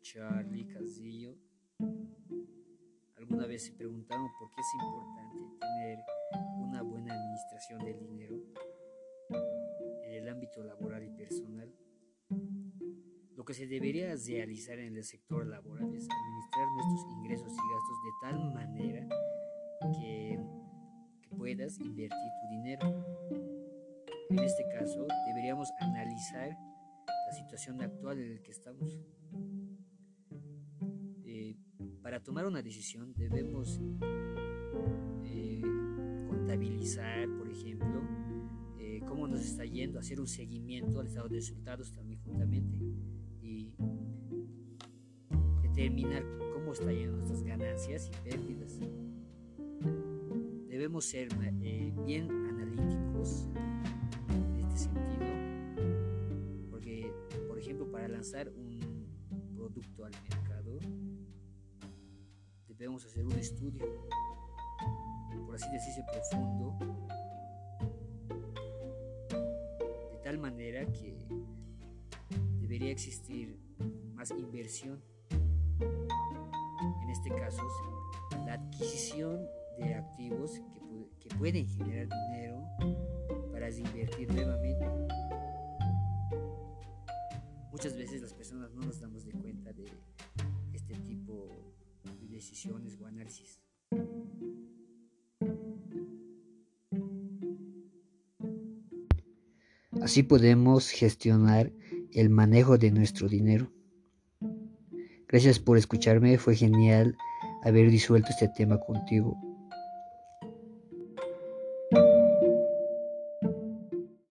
Charlie Casillo alguna vez se preguntaron por qué es importante tener una buena administración del dinero en el ámbito laboral y personal. Lo que se debería realizar en el sector laboral es administrar nuestros ingresos y gastos de tal manera que, que puedas invertir tu dinero. En este caso, deberíamos analizar la situación actual en la que estamos. Eh, para tomar una decisión debemos eh, contabilizar, por ejemplo, eh, cómo nos está yendo, hacer un seguimiento al estado de resultados también juntamente y determinar cómo están yendo nuestras ganancias y pérdidas. Debemos ser bien lanzar un producto al mercado, debemos hacer un estudio, por así decirse, profundo, de tal manera que debería existir más inversión. En este caso, la adquisición de activos que, que pueden generar dinero para invertir muchas veces las personas no nos damos de cuenta de este tipo de decisiones o análisis. Así podemos gestionar el manejo de nuestro dinero. Gracias por escucharme, fue genial haber disuelto este tema contigo.